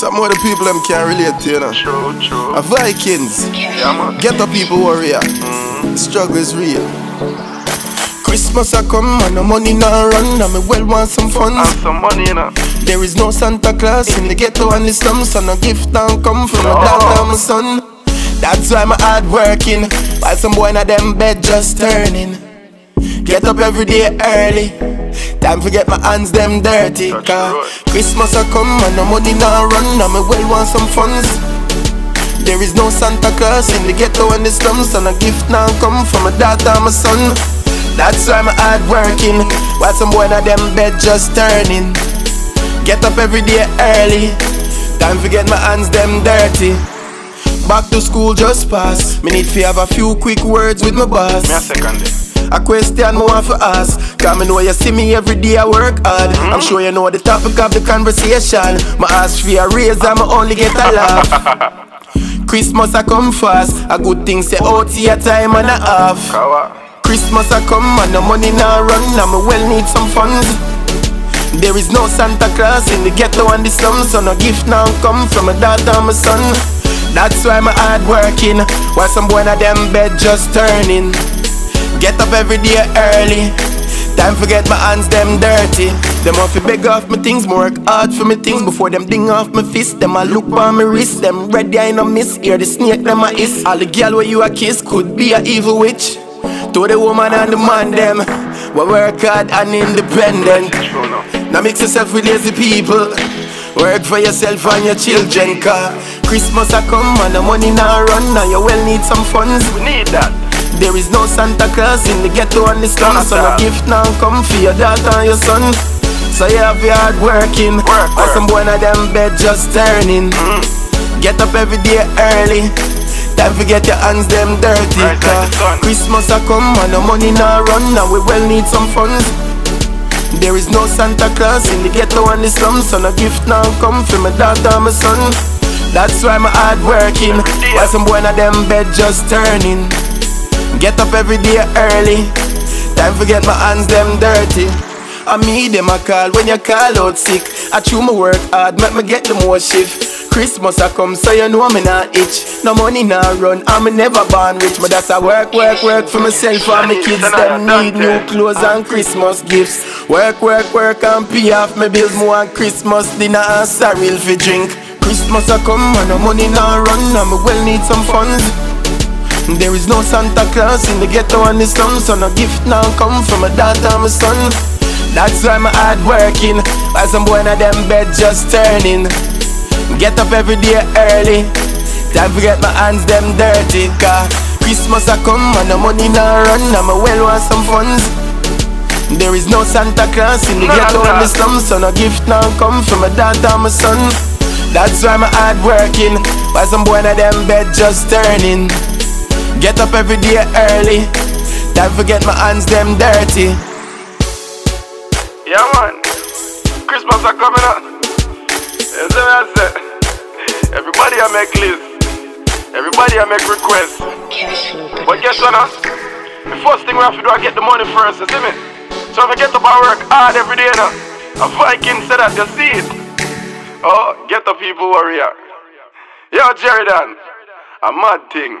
Some of the people them can't relate to, you know. True, true. A Vykingz. Yeah, man. Get up, people warrior. The struggle is real. Christmas I come and the money now run and me well want some fun. And some money, you know. There is no Santa Claus in the ghetto and the slums, so no gift don't come from No. dad and my son. That's why I'm hard working, while some boy in a them bed just turning. Get up every day early. Time to get my hands them dirty. Cause. Christmas a come and the money now run and me well want some funds. There is no Santa Claus in the ghetto and the slums, and a gift now come from my daughter and my son. That's why I'm hard working, while some boy in a them bed just turning. Get up every day early. Time to get my hands them dirty. Back to school just pass. Me need to have a few quick words with my boss. Me a second it. A question me want to ask. Cause me know you see me every day I work hard. I'm sure you know the topic of the conversation. My ask for a raise and me only get a laugh. Christmas a come fast. A good thing say oh, out here time and a half. Christmas a come and the money now run me well need some funds. There is no Santa Claus in the ghetto and the slums, so no gift now come from a daughter and my son. That's why I'm hard working, while some boy a them bed just turning. Get up every day early. Time to get my hands them dirty. Them off to beg off my things, more work hard for me things before them ding off my fist. Them I look on my wrist, them ready I no miss. Hear the snake them I hiss. All the girl where you a kiss could be a evil witch. To the woman and the man them, we work hard and independent. Now mix yourself with lazy people. Work for yourself and your children, car Christmas a come and the money now run Now you well need some funds. We need that. There is no Santa Claus in the ghetto and the slums, so no gift now come for your daughter and your son. So you have your hard working, Work, or work. some boy in them bed just turning. Get up every day early. Time to get your hands them dirty. Right like. Christmas a come and the money now run Now we well need some funds. There is no Santa Claus in the ghetto and the slums, so no gift now come from my daughter and my son. That's why I'm hard working, while some boy in them bed just turning. Get up every day early. Time to get my hands them dirty. I me them a call when you call out sick. I chew my work hard, make me get the more shift. Christmas a come, so you know me not itch. No money not run, I'm never born rich. But that's a work, work, work for myself and my kids. Them need new clothes and Christmas gifts. Work, work, work and pay off my bills. More on Christmas dinner and sorrel for drink. Christmas a come and no money not run, and me well need some funds. There is no Santa Claus in the ghetto and the slums, so no gift now come from my daughter and my son. That's why I'm hard working, while some boy in a them bed just turning. Get up every day early, time to get my hands them dirty. Cause Christmas a come and the money now run, and me well want some funds. There is no Santa Claus in the of ghetto and the slums, so no gift now come from my daughter and my son. That's why I'm hard working, while some boy in a them bed just turning. Get up every day early. Time to get my hands them dirty. Yeah, man. Christmas are coming up. What I say? Everybody I make list. Everybody I make requests. But guess what? The first thing we have to do I get the money first, see me? So if I get up and work hard every day now, a Viking said that you see it. Oh, get the people warrior. Yo, Jerry Dan, a mad thing.